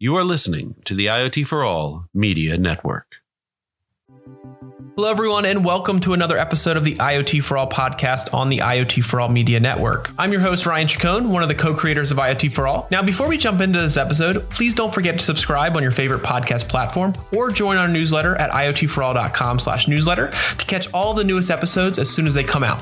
You are listening to the IoT for All Media Network. Hello, everyone, and welcome to another episode of the IoT for All podcast on the IoT for All Media Network. I'm your host, Ryan Chacon, one of the co creators of IoT for All. Now, before we jump into this episode, please don't forget to subscribe on your favorite podcast platform or join our newsletter at iotforall.com slash newsletter to catch all the newest episodes as soon as they come out.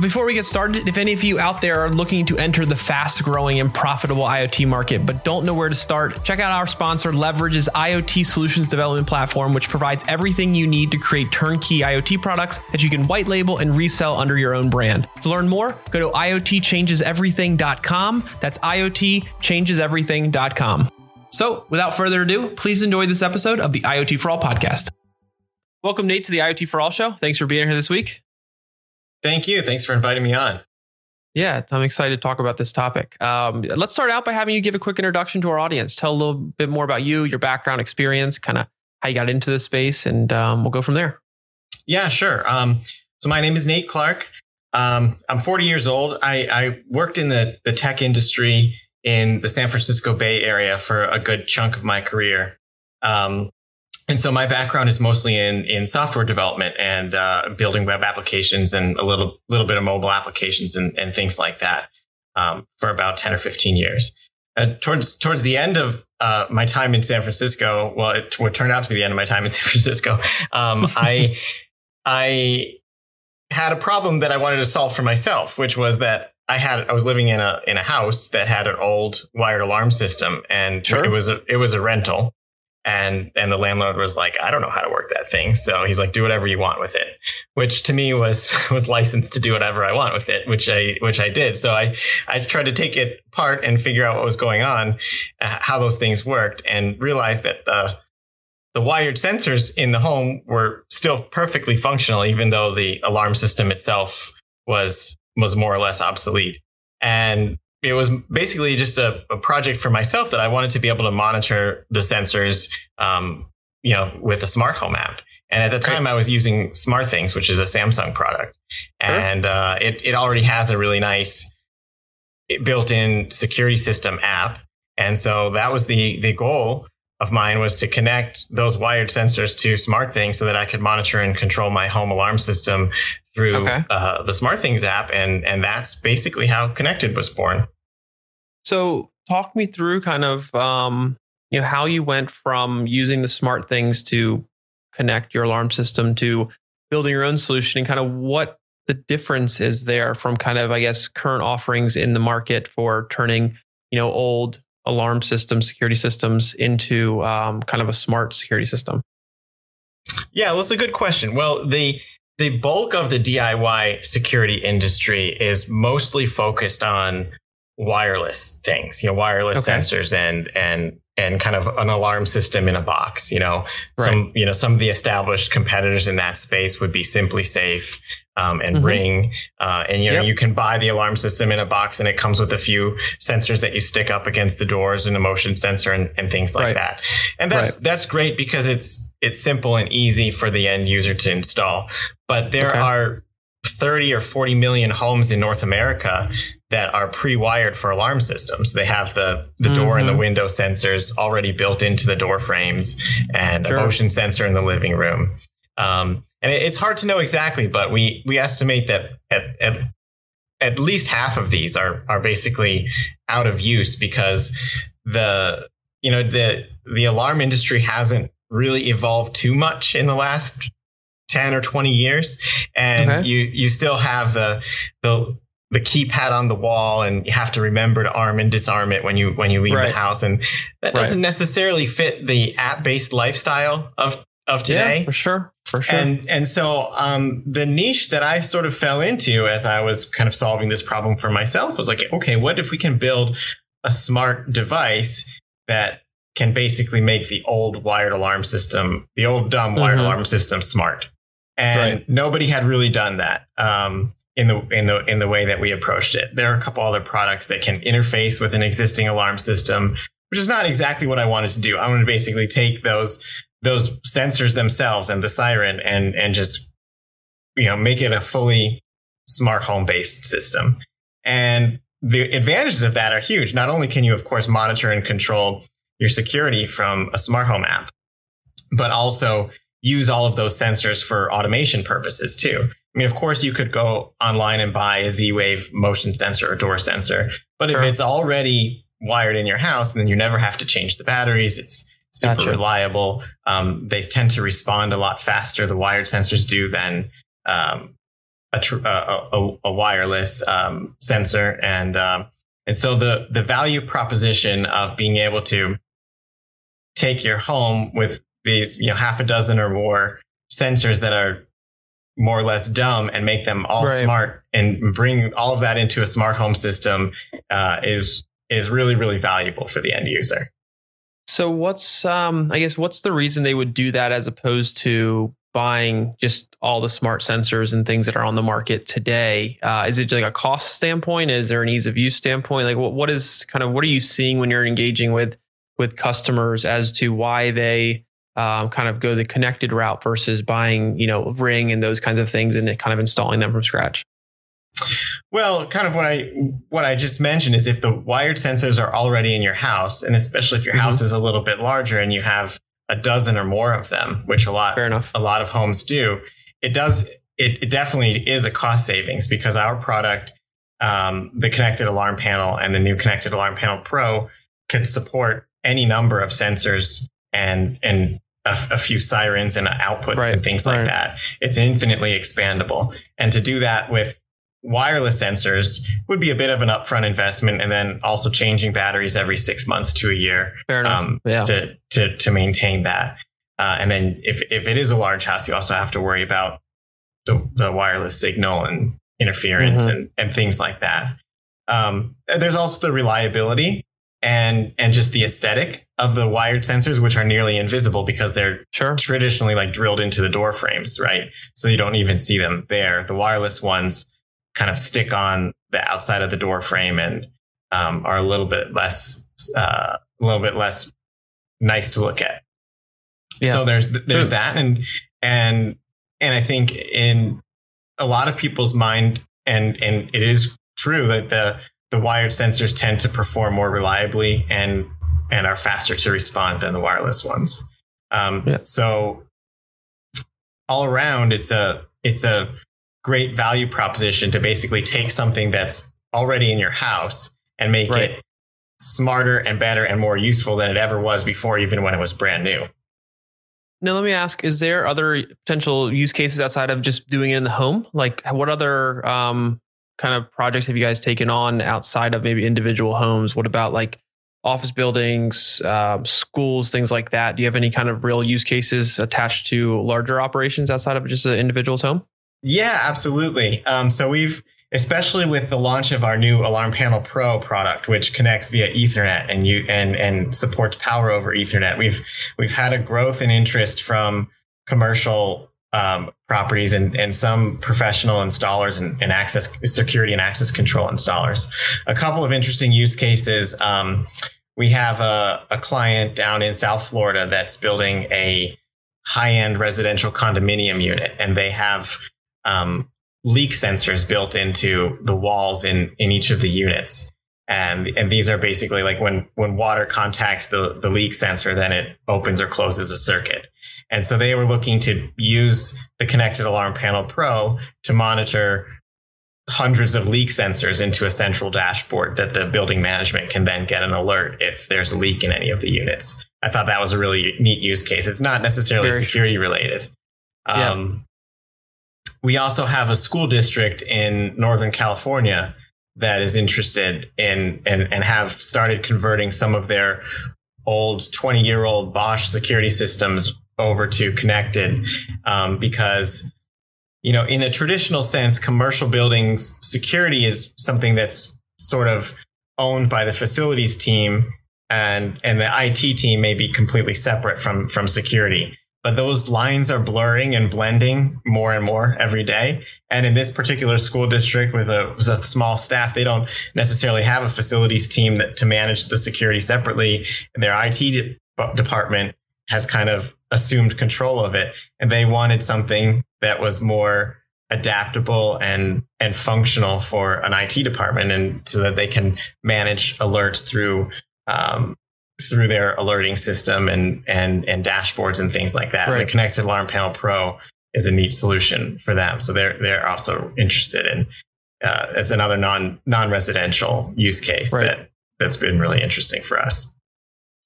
Before we get started, if any of you out there are looking to enter the fast growing and profitable IoT market but don't know where to start, check out our sponsor, Leverege's IoT solutions development platform, which provides everything you need to create turnkey IoT products that you can white label and resell under your own brand. To learn more, go to IoTchangesEverything.com. That's IoTChangesEverything.com. So, without further ado, please enjoy this episode of the IoT for All podcast. Welcome, Nate, to the IoT for All show. Thanks for being here this week. Thank you. Thanks for inviting me on. Yeah, I'm excited to talk about this topic. Um, let's start out by having you give a quick introduction to our audience. Tell a little bit more about you, your background, experience, kind of how you got into this space, and um, we'll go from there. Yeah, sure. Um, so my name is Nate Clark. Um, I'm 40 years old. I, I worked in the, the tech industry in the San Francisco Bay Area for a good chunk of my career. Um, and so my background is mostly in in software development and uh, building web applications and a little little bit of mobile applications and, and things like that um, for about ten or fifteen years. Uh, towards towards the end of uh, my time in San Francisco, well, it what turned out to be the end of my time in San Francisco. Um, I I had a problem that I wanted to solve for myself, which was that I had I was living in a in a house that had an old wired alarm system, and sure. it was a it was a rental and and the landlord was like i don't know how to work that thing. So he's like do whatever you want with it which to me was was licensed to do whatever i want with it which i which i did. So i i tried to take it apart and figure out what was going on uh, how those things worked and realized that the the wired sensors in the home were still perfectly functional even though the alarm system itself was was more or less obsolete. And it was basically just a, a, project for myself that I wanted to be able to monitor the sensors, um, you know, with a smart home app. And at the time, I was using SmartThings, which is a Samsung product, and uh, it it already has a really nice built-in security system app. And so that was the the goal of mine was to connect those wired sensors to SmartThings so that I could monitor and control my home alarm system through okay. uh, the SmartThings app, and and that's basically how Konnected was born. So talk me through kind of um, you know how you went from using the smart things to connect your alarm system to building your own solution and kind of what the difference is there from kind of I guess current offerings in the market for turning you know old alarm systems, security systems into um, kind of a smart security system? Yeah, well, that's a good question. Well, the the bulk of the DIY security industry is mostly focused on wireless things, you know, wireless okay. sensors and and and kind of an alarm system in a box. You know, right. some you know some of the established competitors in that space would be SimpliSafe um, and mm-hmm. Ring, uh, and you know yep. you can buy the alarm system in a box, and it comes with a few sensors that you stick up against the doors and a motion sensor and, and things like right. that. And that's right. that's great because it's it's simple and easy for the end user to install. But there okay. are 30 or 40 million homes in North America that are pre-wired for alarm systems. They have the the mm-hmm. door and the mm-hmm. window sensors already built into the door frames and sure. a motion sensor in the living room. Um, and it, it's hard to know exactly, but we we estimate that at, at at least half of these are are basically out of use because the you know the the alarm industry hasn't really evolved too much in the last 10 or 20 years and okay. you you still have the the the keypad on the wall and you have to remember to arm and disarm it when you when you leave right. the house and that doesn't right. necessarily fit the app-based lifestyle of of today yeah, for sure for sure and and so um, the niche that i sort of fell into as i was kind of solving this problem for myself was like okay what if we can build a smart device that can basically make the old wired alarm system the old dumb wired mm-hmm. alarm system smart and right. nobody had really done that um, in the in the in the way that we approached it. There are a couple other products that can interface with an existing alarm system, which is not exactly what I wanted to do. I wanted to basically take those those sensors themselves and the siren and and just you know make it a fully smart home based system. And the advantages of that are huge. Not only can you, of course, monitor and control your security from a smart home app, but also use all of those sensors for automation purposes too. I mean, of course, you could go online and buy a Z Wave motion sensor or door sensor, but if it's already wired in your house, then you never have to change the batteries. It's super Gotcha. reliable. Um, they tend to respond a lot faster. The wired sensors do than um, a, tr- a, a, a wireless um, sensor, and um, and so the the value proposition of being able to take your home with these you know half a dozen or more sensors that are more or less dumb and make them all Right. smart and bring all of that into a smart home system uh, is is really really valuable for the end user. So what's um I guess what's the reason they would do that as opposed to buying just all the smart sensors and things that are on the market today? Uh, is it like a cost standpoint? Is there an ease of use standpoint? Like what what is kind of what are you seeing when you're engaging with with customers as to why they um, kind of go the Konnected route versus buying you know Ring and those kinds of things and kind of installing them from scratch? Well, kind of what I what I just mentioned is if the wired sensors are already in your house, and especially if your Mhm. house is a little bit larger and you have a dozen or more of them, which a lot Fair enough. a lot of homes do, it does it, it definitely is a cost savings because our product, um, the Konnected alarm panel and the new Konnected alarm panel pro can support any number of sensors and and a, f- a few sirens and outputs Right, and things right. like that. It's infinitely expandable, and to do that with wireless sensors would be a bit of an upfront investment, and then also changing batteries every six months to a year Fair enough. um, yeah. to to to maintain that. Uh, and then if if it is a large house, you also have to worry about the the wireless signal and interference Mhm. and and things like that. Um, there's also the reliability and and just the aesthetic of the wired sensors, which are nearly invisible because they're sure. traditionally like drilled into the door frames, right? So you don't even see them there. The wireless ones kind of stick on the outside of the door frame and um, are a little bit less, uh, a little bit less nice to look at. Yeah. So there's there's that, and and and I think in a lot of people's mind, and and it is true that the the wired sensors tend to perform more reliably and and are faster to respond than the wireless ones. Um, Yeah. So all around, it's a it's a great value proposition to basically take something that's already in your house and make Right. it smarter and better and more useful than it ever was before, even when it was brand new. Now, let me ask: Is there other potential use cases outside of just doing it in the home? Like, what other um, kind of projects have you guys taken on outside of maybe individual homes? What about like office buildings, um, schools, things like that? Do you have any kind of real use cases attached to larger operations outside of just an individual's home? Yeah, absolutely. Um, so we've, especially with the launch of our new Alarm Panel Pro product, which connects via Ethernet and you and and supports power over Ethernet, we've we've had a growth in interest from commercial um, properties and, and some professional installers and, and access security and access control installers. A couple of interesting use cases. Um, we have a, a client down in South Florida that's building a high end residential condominium unit, and they have um, leak sensors built into the walls in in each of the units. And, and these are basically like when, when water contacts the, the leak sensor, then it opens or closes a circuit. And so they were looking to use the Konnected alarm panel pro to monitor hundreds of leak sensors into a central dashboard that the building management can then get an alert if there's a leak in any of the units. I thought that was a really neat use case. It's not necessarily Very security related. Yeah. Um, we also have a school district in Northern California that is interested in and, and have started converting some of their old 20 year old Bosch security systems over to Konnected um, because you know in a traditional sense commercial buildings security is something that's sort of owned by the facilities team and and the IT team may be completely separate from from security but those lines are blurring and blending more and more every day. And in this particular school district with a, with a small staff they don't necessarily have a facilities team that to manage the security separately. And their IT de- department has kind of assumed control of it. And they wanted something that was more adaptable and and functional for an IT department and so that they can manage alerts through um, through their alerting system and and and dashboards and things like that. Right. The Konnected Alarm Panel Pro is a neat solution for them, so they're they're also interested in. Uh, it's another non non residential use case Right. that that's been really interesting for us.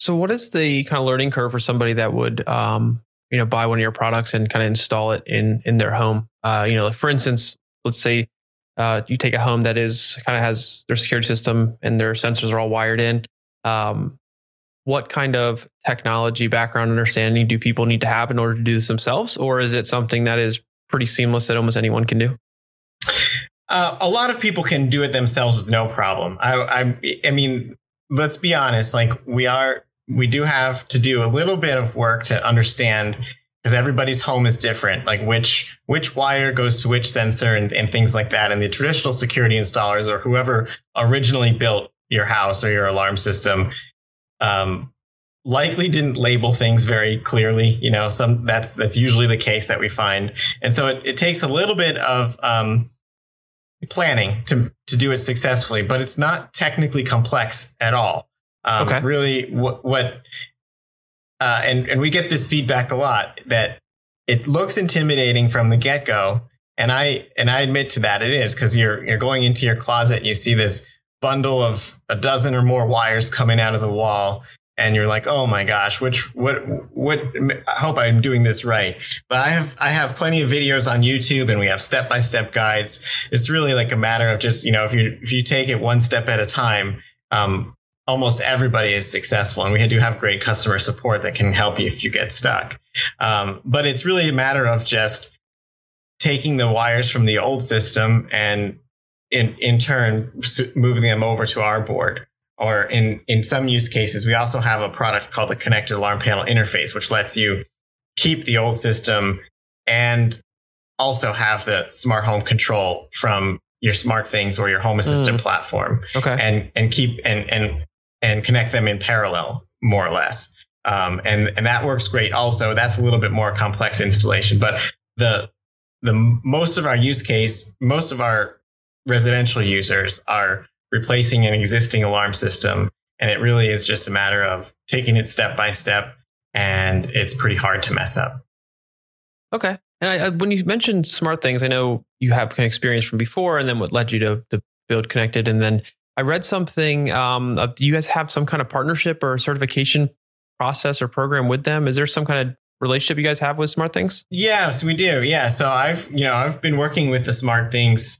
So, what is the kind of learning curve for somebody that would, um, you know, buy one of your products and kind of install it in in their home? Uh, you know, like for instance, let's say uh, you take a home that is kind of has their security system and their sensors are all wired in. Um, what kind of technology background understanding do people need to have in order to do this themselves, or is it something that is pretty seamless that almost anyone can do? Uh, a lot of people can do it themselves with no problem. I, I, I mean, let's be honest. Like we are, we do have to do a little bit of work to understand because everybody's home is different. Like which which wire goes to which sensor and, and things like that. And the traditional security installers or whoever originally built your house or your alarm system, um, likely didn't label things very clearly. You know, some that's that's usually the case that we find. And so it, it takes a little bit of um, planning to to do it successfully, but it's not technically complex at all. Um, Okay. Really, what what uh, and and we get this feedback a lot that it looks intimidating from the get go, and I and I admit to that it is because you're you're going into your closet, and you see this bundle of a dozen or more wires coming out of the wall, and you're like, oh my gosh, which what what? I hope I'm doing this right. But I have I have plenty of videos on YouTube, and we have step by step guides. It's really like a matter of just you know if you if you take it one step at a time. Um, almost everybody is successful and we do have great customer support that can help you if you get stuck um, but it's really a matter of just taking the wires from the old system and in, in turn moving them over to our board. Or in, in some use cases we also have a product called the Konnected alarm panel interface which lets you keep the old system and also have the smart home control from your smart things or your home assistant platform Okay. and and keep and and and connect them in parallel more or less. Um, and and that works great. Also that's a little bit more complex installation but the the most of our use case most of our residential users are replacing an existing alarm system and it really is just a matter of taking it step by step and it's pretty hard to mess up Okay. And I, I, when you mentioned smart things, I know you have kind of experience from before, and then what led you to, to build Konnected. And then I read something. Um, do you guys have some kind of partnership or certification process or program with them? Is there some kind of relationship you guys have with Smart Things? Yes, we do. Yeah. So I've, you know, I've been working with the Smart Things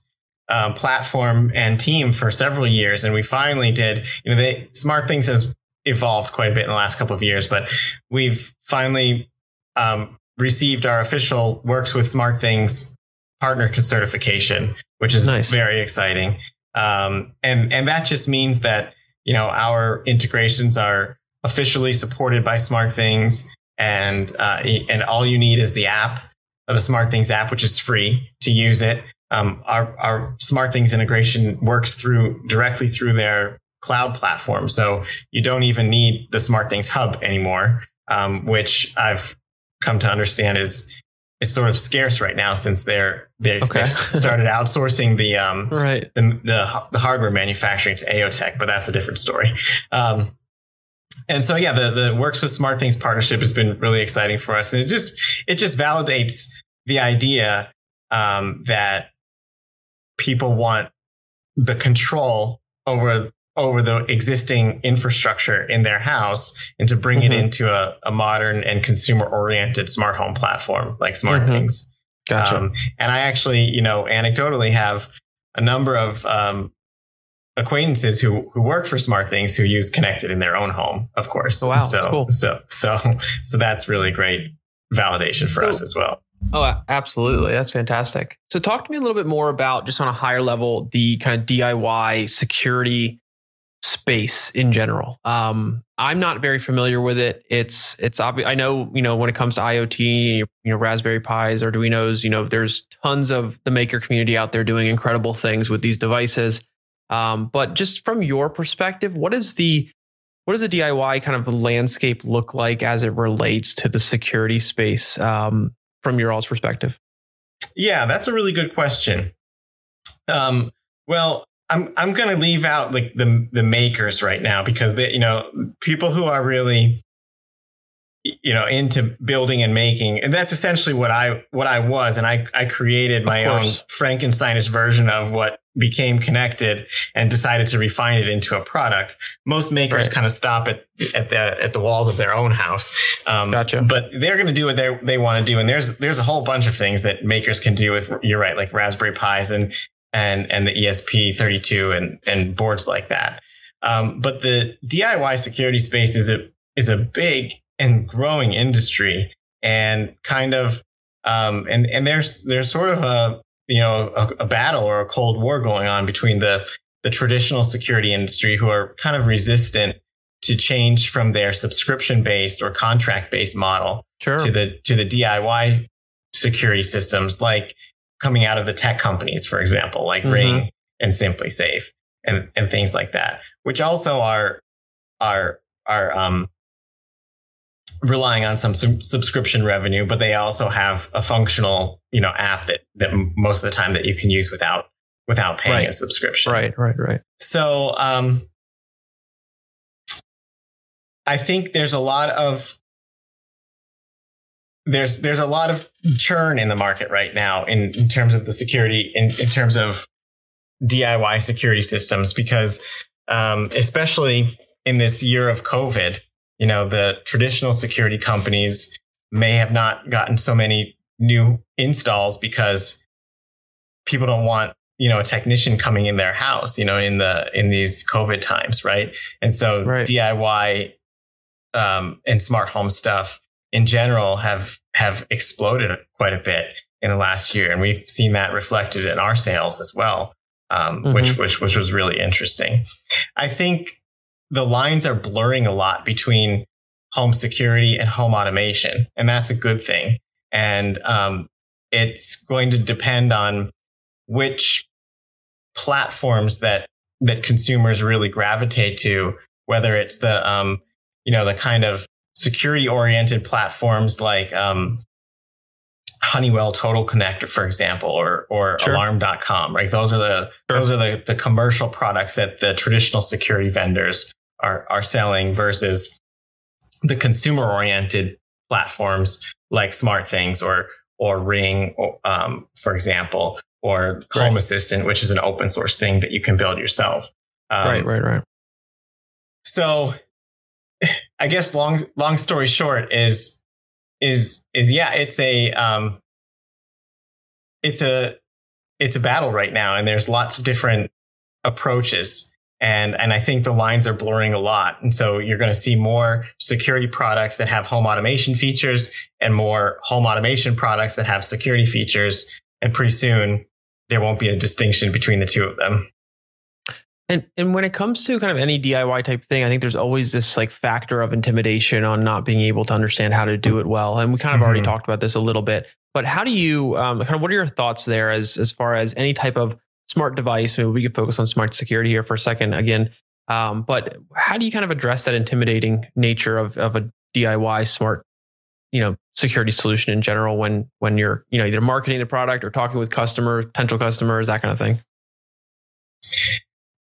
um, platform and team for several years, and we finally did. You know, they Smart Things has evolved quite a bit in the last couple of years, but we've finally um, received our official Works with Smart Things partner certification, which is Nice. very exciting. Um, and and that just means that you know our integrations are officially supported by Smart Things and uh, and all you need is the app, uh, the Smart Things app, which is free to use it. Um, our our Smart Things integration works through directly through their cloud platform, so you don't even need the Smart Things hub anymore, um, which I've come to understand is is sort of scarce right now since they're they're Okay. they've started outsourcing the um, Right. the, the the hardware manufacturing to Aeotec, but that's a different story. Um, and so yeah, the the works with Smart Things partnership has been really exciting for us, and it just it just validates the idea um, that people want the control over over the existing infrastructure in their house and to bring it Mhm. into a, a modern and consumer oriented smart home platform like Smart Mhm. Things. Gotcha. Um, and I actually, you know, anecdotally have a number of um, acquaintances who who work for Smart Things who use Konnected in their own home, of course. Oh, wow. So Cool. so so so that's really great validation for us as well. Oh, absolutely. That's fantastic. So, talk to me a little bit more about just on a higher level, the kind of DIY security space in general. Um, I'm not very familiar with it. It's it's obvious. I know you know when it comes to IoT, you know Raspberry Pis, Arduino's. You know, there's tons of the maker community out there doing incredible things with these devices. Um, but just from your perspective, what is the what does the DIY kind of landscape look like as it relates to the security space um, from your all's perspective? Yeah, that's a really good question. Um, well, I'm I'm going to leave out like the the makers right now because they you know people who are really you know into building and making and that's essentially what I what I was and I I created my own Frankensteinish version of what became Konnected and decided to refine it into a product. Most makers right. kind of stop at at the at the walls of their own house. Um, gotcha. But they're going to do what they they want to do, and there's there's a whole bunch of things that makers can do with. You're right, like Raspberry Pis and and and the ESP32 and and boards like that. Um, but the DIY security space is a is a big and growing industry, and kind of um, and and there's there's sort of a you know a, a battle or a cold war going on between the the traditional security industry who are kind of resistant to change from their subscription based or contract based model sure. to the to the DIY security systems like coming out of the tech companies for example like mm-hmm. Ring and SimpliSafe and and things like that which also are are are um relying on some sub- subscription revenue, but they also have a functional, you know, app that that most of the time that you can use without without paying right. a subscription. Right, right, right. So, um, I think there's a lot of there's there's a lot of churn in the market right now in, in terms of the security in, in terms of DIY security systems because um, especially in this year of COVID, you know, the traditional security companies may have not gotten so many new installs because people don't want you know a technician coming in their house you know in the in these covid times right and so right. diy um, and smart home stuff in general have have exploded quite a bit in the last year and we've seen that reflected in our sales as well um, mm-hmm. which which which was really interesting i think the lines are blurring a lot between home security and home automation, and that's a good thing. And um, it's going to depend on which platforms that that consumers really gravitate to, whether it's the um, you know the kind of security oriented platforms like um, Honeywell Total Connector, for example, or or sure. alarm.com, right? Those are the sure. those are the, the commercial products that the traditional security vendors are, are selling versus the consumer oriented platforms like SmartThings or, or Ring, um, for example, or right. Home Assistant, which is an open source thing that you can build yourself. Um, right, right, right. So I guess long, long story short is, is, is yeah, it's a, um, it's a, it's a battle right now and there's lots of different approaches and and I think the lines are blurring a lot. And so you're going to see more security products that have home automation features and more home automation products that have security features. And pretty soon there won't be a distinction between the two of them. And and when it comes to kind of any DIY type thing, I think there's always this like factor of intimidation on not being able to understand how to do it well. And we kind of mm-hmm. already talked about this a little bit. But how do you um, kind of what are your thoughts there as as far as any type of smart device. Maybe we could focus on smart security here for a second again. Um, but how do you kind of address that intimidating nature of, of a DIY smart, you know, security solution in general when when you're you know either marketing the product or talking with customers, potential customers, that kind of thing?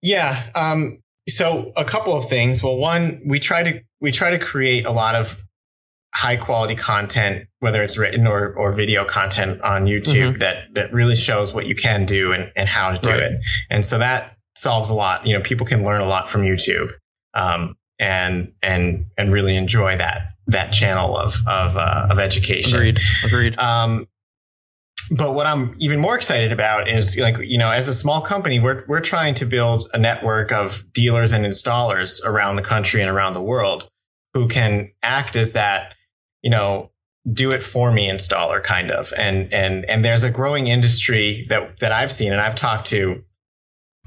Yeah. Um, so a couple of things. Well, one, we try to we try to create a lot of high quality content, whether it's written or, or video content on YouTube mm-hmm. that, that really shows what you can do and, and how to do right. it. And so that solves a lot. You know, people can learn a lot from YouTube, um, and, and, and really enjoy that, that channel of, of, uh, of education. Agreed. Agreed. Um, but what I'm even more excited about is like, you know, as a small company, we're, we're trying to build a network of dealers and installers around the country and around the world who can act as that you know, do it for me installer kind of. And and and there's a growing industry that that I've seen and I've talked to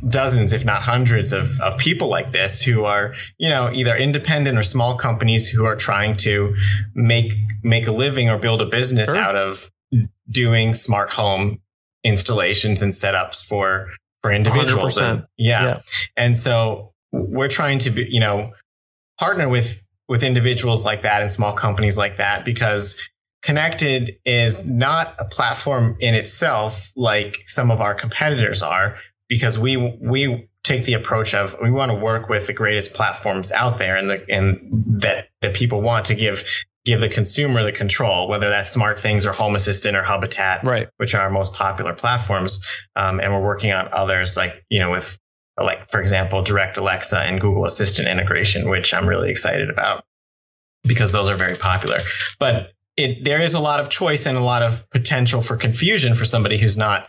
dozens, if not hundreds of, of people like this who are, you know, either independent or small companies who are trying to make make a living or build a business sure. out of doing smart home installations and setups for for individuals. And, yeah. yeah. And so we're trying to be, you know, partner with with individuals like that and small companies like that because Konnected is not a platform in itself like some of our competitors are because we we take the approach of we want to work with the greatest platforms out there and the and that that people want to give give the consumer the control, whether that's Smart Things or Home Assistant or Hubitat, right. which are our most popular platforms. Um, and we're working on others like you know with like for example Direct Alexa and Google Assistant integration, which I'm really excited about because those are very popular. But it there is a lot of choice and a lot of potential for confusion for somebody who's not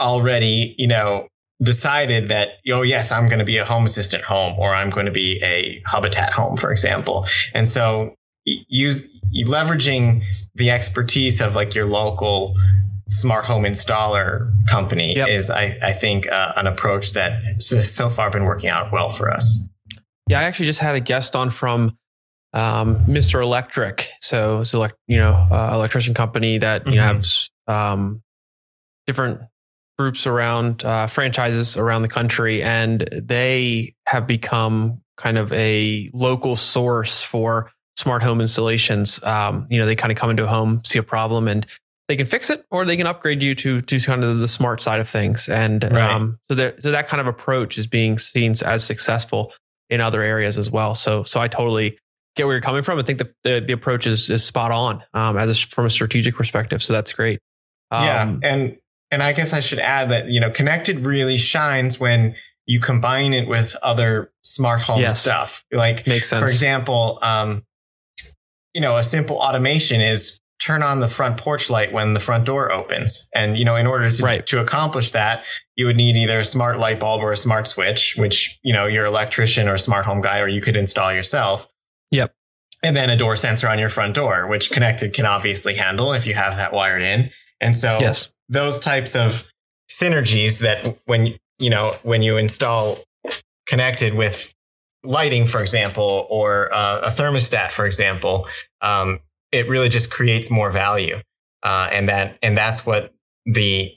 already, you know, decided that, oh, yes, I'm going to be a home assistant home or I'm going to be a Hubitat home, for example. And so use leveraging the expertise of like your local smart home installer company yep. is, I, I think, uh, an approach that has so far been working out well for us. Yeah, I actually just had a guest on from um, Mr. Electric. So it's a you know uh, electrician company that you mm-hmm. know have um, different groups around uh, franchises around the country, and they have become kind of a local source for smart home installations. Um, you know, they kind of come into a home, see a problem, and they can fix it, or they can upgrade you to to kind of the smart side of things. And right. um, so, there, so that kind of approach is being seen as successful in other areas as well. So, so I totally get where you're coming from. I think the the, the approach is is spot on um, as a, from a strategic perspective. So that's great. Um, yeah, and and I guess I should add that you know Konnected really shines when you combine it with other smart home yes. stuff. Like makes sense. For example, um, you know, a simple automation is turn on the front porch light when the front door opens. And, you know, in order to, right. to accomplish that, you would need either a smart light bulb or a smart switch, which, you know, your electrician or smart home guy, or you could install yourself. Yep. And then a door sensor on your front door, which Konnected can obviously handle if you have that wired in. And so yes. those types of synergies that when, you know, when you install Konnected with lighting, for example, or uh, a thermostat, for example, um, it really just creates more value. Uh, and that, and that's what the,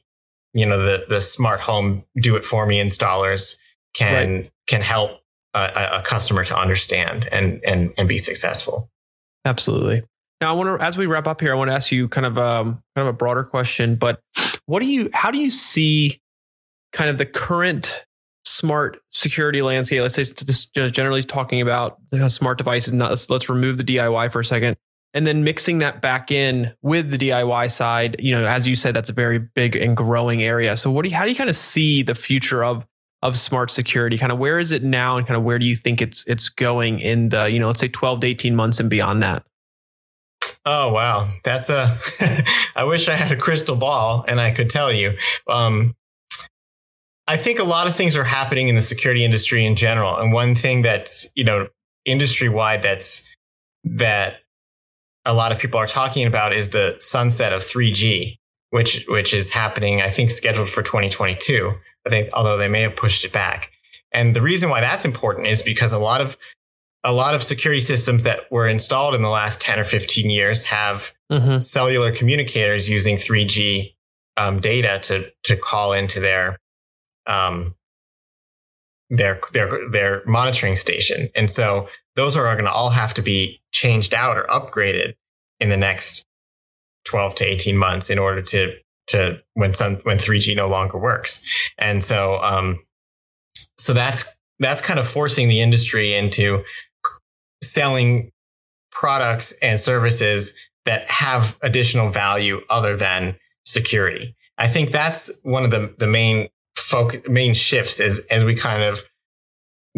you know, the, the smart home do it for me installers can, right. can help a, a customer to understand and and and be successful. Absolutely. Now, I want to, as we wrap up here, I want to ask you kind of um, kind of a broader question. But what do you, how do you see kind of the current smart security landscape? Let's say this generally talking about the smart devices. Not let's, let's remove the DIY for a second, and then mixing that back in with the DIY side. You know, as you said, that's a very big and growing area. So, what do you, how do you kind of see the future of of smart security kind of where is it now and kind of where do you think it's it's going in the you know let's say 12 to 18 months and beyond that oh wow that's a i wish i had a crystal ball and i could tell you um, i think a lot of things are happening in the security industry in general and one thing that's you know industry wide that's that a lot of people are talking about is the sunset of 3g which which is happening i think scheduled for 2022 I think, although they may have pushed it back. And the reason why that's important is because a lot of a lot of security systems that were installed in the last 10 or 15 years have mm-hmm. cellular communicators using 3G um, data to to call into their um, their their their monitoring station. And so those are going to all have to be changed out or upgraded in the next 12 to 18 months in order to to when some when 3G no longer works. And so um, so that's that's kind of forcing the industry into selling products and services that have additional value other than security. I think that's one of the the main focus main shifts as as we kind of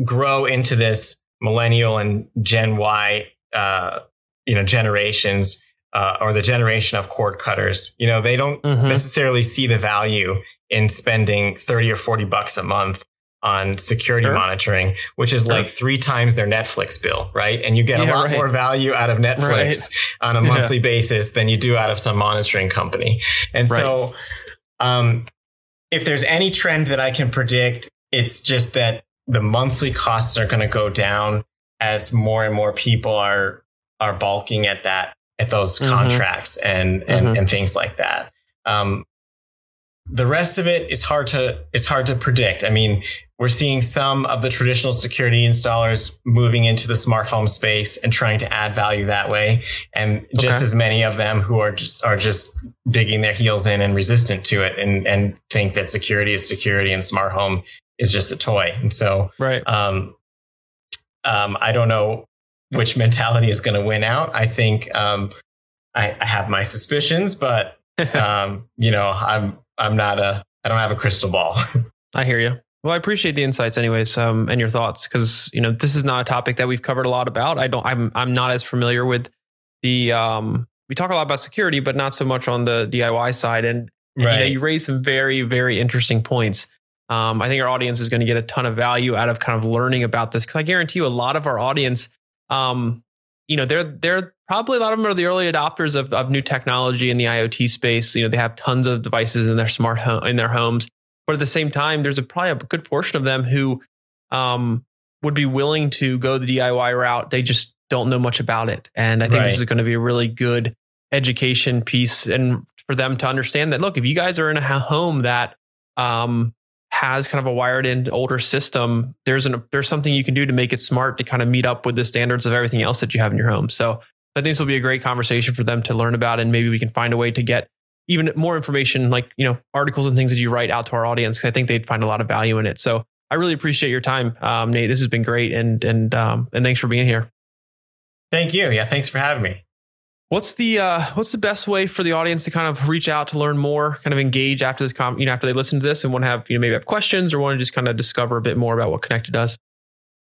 grow into this millennial and Gen Y uh, you know generations uh, or the generation of cord cutters, you know, they don't mm-hmm. necessarily see the value in spending 30 or 40 bucks a month on security sure. monitoring, which is sure. like three times their Netflix bill, right? And you get yeah, a lot right. more value out of Netflix right. on a monthly yeah. basis than you do out of some monitoring company. And right. so, um, if there's any trend that I can predict, it's just that the monthly costs are going to go down as more and more people are are balking at that at those mm-hmm. contracts and and, mm-hmm. and things like that. Um, the rest of it is hard to it's hard to predict. I mean, we're seeing some of the traditional security installers moving into the smart home space and trying to add value that way, and just Okay. as many of them who are just are just digging their heels in and resistant to it, and and think that security is security and smart home is just a toy. And so, Right. um, um, I don't know which mentality is going to win out. I think um, I, I have my suspicions, but um, you know, I'm I'm not a I don't have a crystal ball. I hear you. Well, I appreciate the insights, anyways, um, and your thoughts, because you know this is not a topic that we've covered a lot about. I don't. I'm. I'm not as familiar with the. Um, we talk a lot about security, but not so much on the DIY side. And you know, you raised some very, very interesting points. Um, I think our audience is going to get a ton of value out of kind of learning about this because I guarantee you, a lot of our audience, um, you know, they're they're probably a lot of them are the early adopters of, of new technology in the IoT space. You know, they have tons of devices in their smart home in their homes, but at the same time, there's a probably a good portion of them who um, would be willing to go the DIY route. They just don't know much about it, and I think this is going to be a really good education piece and for them to understand that look if you guys are in a home that um, has kind of a wired in older system there's an there's something you can do to make it smart to kind of meet up with the standards of everything else that you have in your home. So i think this will be a great conversation for them to learn about and maybe we can find a way to get even more information like you know articles and things that you write out to our audience i think they'd find a lot of value in it so i really appreciate your time um, nate this has been great and and um, and thanks for being here Thank you. Yeah, thanks for having me. What's the uh, what's the best way for the audience to kind of reach out to learn more, kind of engage after this, com- you know, after they listen to this and want to have you know maybe have questions or want to just kind of discover a bit more about what Konnected does?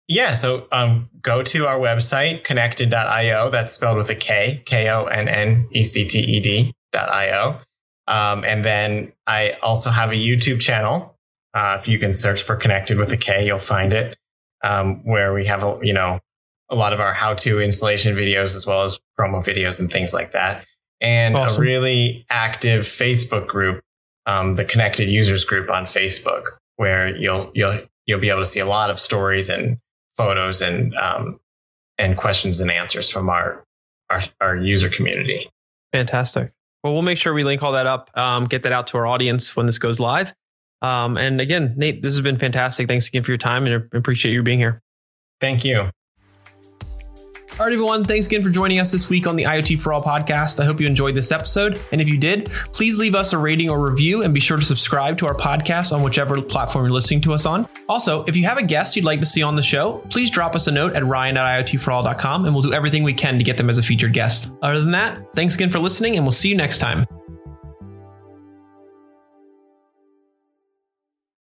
Yeah, so um, go to our website, konnected.io. That's spelled with a K, K O N N E C T E D I-O. Um, and then I also have a YouTube channel. Uh, if you can search for Konnected with a K, you'll find it, um, where we have, a, you know, a lot of our how-to installation videos as well as promo videos and things like that. And Awesome. a really active Facebook group, um, the Konnected Users Group on Facebook, where you'll you'll you'll be able to see a lot of stories and photos and um, and questions and answers from our, our our user community. Fantastic. Well, we'll make sure we link all that up, um, get that out to our audience when this goes live. Um, and again, Nate, this has been fantastic. Thanks again for your time and I appreciate you being here. Thank you. All right, everyone. Thanks again for joining us this week on the IoT for All podcast. I hope you enjoyed this episode. And if you did, please leave us a rating or review and be sure to subscribe to our podcast on whichever platform you're listening to us on. Also, if you have a guest you'd like to see on the show, please drop us a note at ryan at iotforall.com and we'll do everything we can to get them as a featured guest. Other than that, thanks again for listening and we'll see you next time.